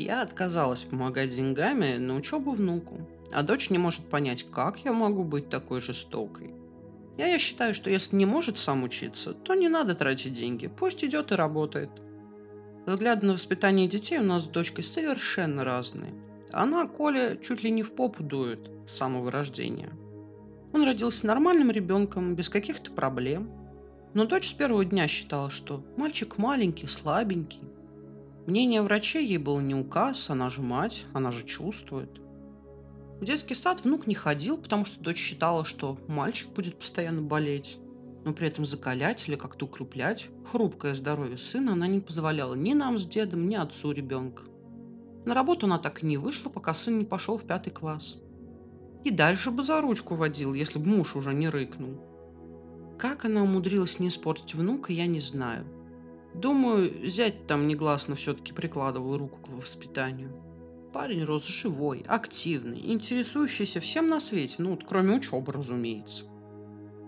Я отказалась помогать деньгами на учебу внуку, а дочь не может понять, как я могу быть такой жестокой. Я, я считаю, что если не может сам учиться, то не надо тратить деньги, пусть идет и работает. Взгляды на воспитание детей у нас с дочкой совершенно разные. Она Коля чуть ли не в попу дует с самого рождения. Он родился нормальным ребенком, без каких-то проблем. Но дочь с первого дня считала, что мальчик маленький, слабенький. Мнение врачей ей было не указ, она же мать, она же чувствует. В детский сад внук не ходил, потому что дочь считала, что мальчик будет постоянно болеть. Но при этом закалять или как-то укреплять хрупкое здоровье сына она не позволяла ни нам с дедом, ни отцу ребенка. На работу она так и не вышла, пока сын не пошел в пятый класс. И дальше бы за ручку водил, если бы муж уже не рыкнул. Как она умудрилась не испортить внука, я не знаю. Думаю, зять там негласно все-таки прикладывал руку к воспитанию. Парень рос живой, активный, интересующийся всем на свете, ну, вот кроме учебы, разумеется.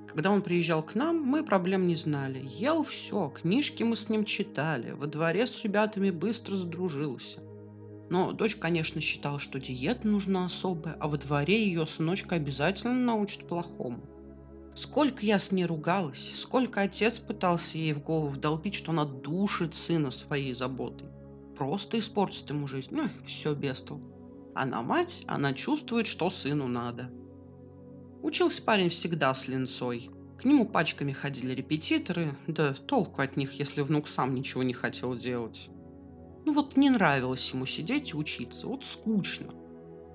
Когда он приезжал к нам, мы проблем не знали. Ел все, книжки мы с ним читали, во дворе с ребятами быстро задружился. Но дочь, конечно, считала, что диета нужна особая, а во дворе ее сыночка обязательно научат плохому. Сколько я с ней ругалась, сколько отец пытался ей в голову вдолбить, что она душит сына своей заботой. Просто испортит ему жизнь. Ну, все без толку. Она мать, она чувствует, что сыну надо. Учился парень всегда с линцой. К нему пачками ходили репетиторы, да толку от них, если внук сам ничего не хотел делать. Ну вот не нравилось ему сидеть и учиться, вот скучно.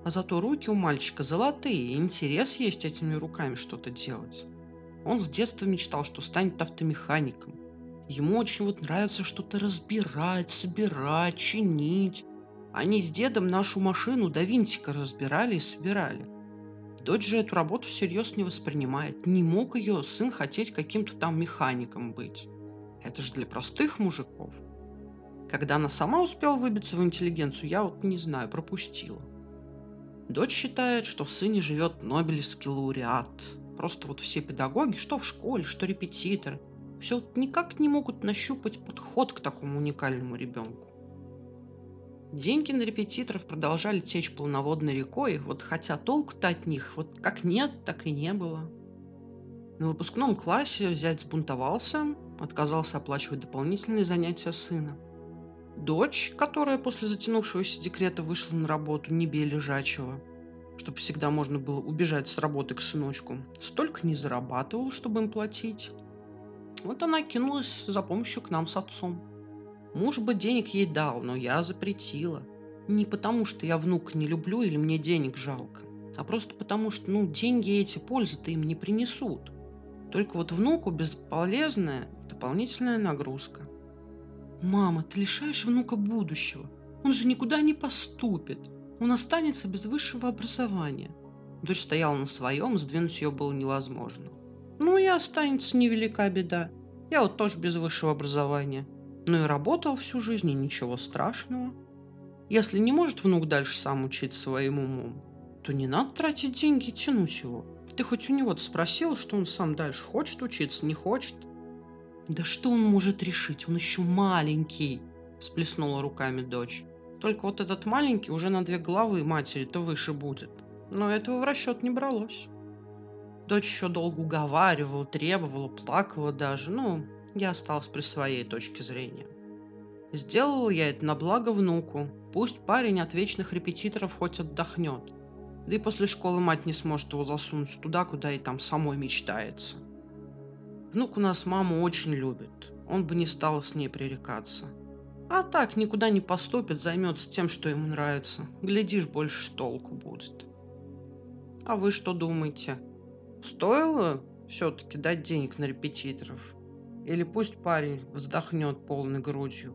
А зато руки у мальчика золотые, и интерес есть этими руками что-то делать. Он с детства мечтал, что станет автомехаником. Ему очень вот нравится что-то разбирать, собирать, чинить. Они с дедом нашу машину до винтика разбирали и собирали. Дочь же эту работу всерьез не воспринимает. Не мог ее сын хотеть каким-то там механиком быть. Это же для простых мужиков. Когда она сама успела выбиться в интеллигенцию, я вот не знаю, пропустила. Дочь считает, что в сыне живет Нобелевский лауреат. Просто вот все педагоги, что в школе, что репетиторы, все вот никак не могут нащупать подход к такому уникальному ребенку. Деньги на репетиторов продолжали течь полноводной рекой, вот хотя толку-то от них вот как нет, так и не было. На выпускном классе зять сбунтовался, отказался оплачивать дополнительные занятия сына – Дочь, которая после затянувшегося декрета вышла на работу не бей лежачего, чтобы всегда можно было убежать с работы к сыночку, столько не зарабатывала, чтобы им платить. Вот она кинулась за помощью к нам с отцом. Муж бы денег ей дал, но я запретила. Не потому, что я внука не люблю или мне денег жалко, а просто потому, что ну, деньги эти пользы-то им не принесут. Только вот внуку бесполезная дополнительная нагрузка. «Мама, ты лишаешь внука будущего. Он же никуда не поступит. Он останется без высшего образования». Дочь стояла на своем, сдвинуть ее было невозможно. «Ну и останется невелика беда. Я вот тоже без высшего образования. Ну и работал всю жизнь, и ничего страшного. Если не может внук дальше сам учиться своим умом, то не надо тратить деньги и тянуть его. Ты хоть у него спросил, что он сам дальше хочет учиться, не хочет? «Да что он может решить? Он еще маленький!» – всплеснула руками дочь. «Только вот этот маленький уже на две головы матери-то выше будет. Но этого в расчет не бралось». Дочь еще долго уговаривала, требовала, плакала даже. Ну, я осталась при своей точке зрения. Сделала я это на благо внуку. Пусть парень от вечных репетиторов хоть отдохнет. Да и после школы мать не сможет его засунуть туда, куда и там самой мечтается. Внук у нас маму очень любит. Он бы не стал с ней пререкаться. А так, никуда не поступит, займется тем, что ему нравится. Глядишь, больше толку будет. А вы что думаете? Стоило все-таки дать денег на репетиторов? Или пусть парень вздохнет полной грудью?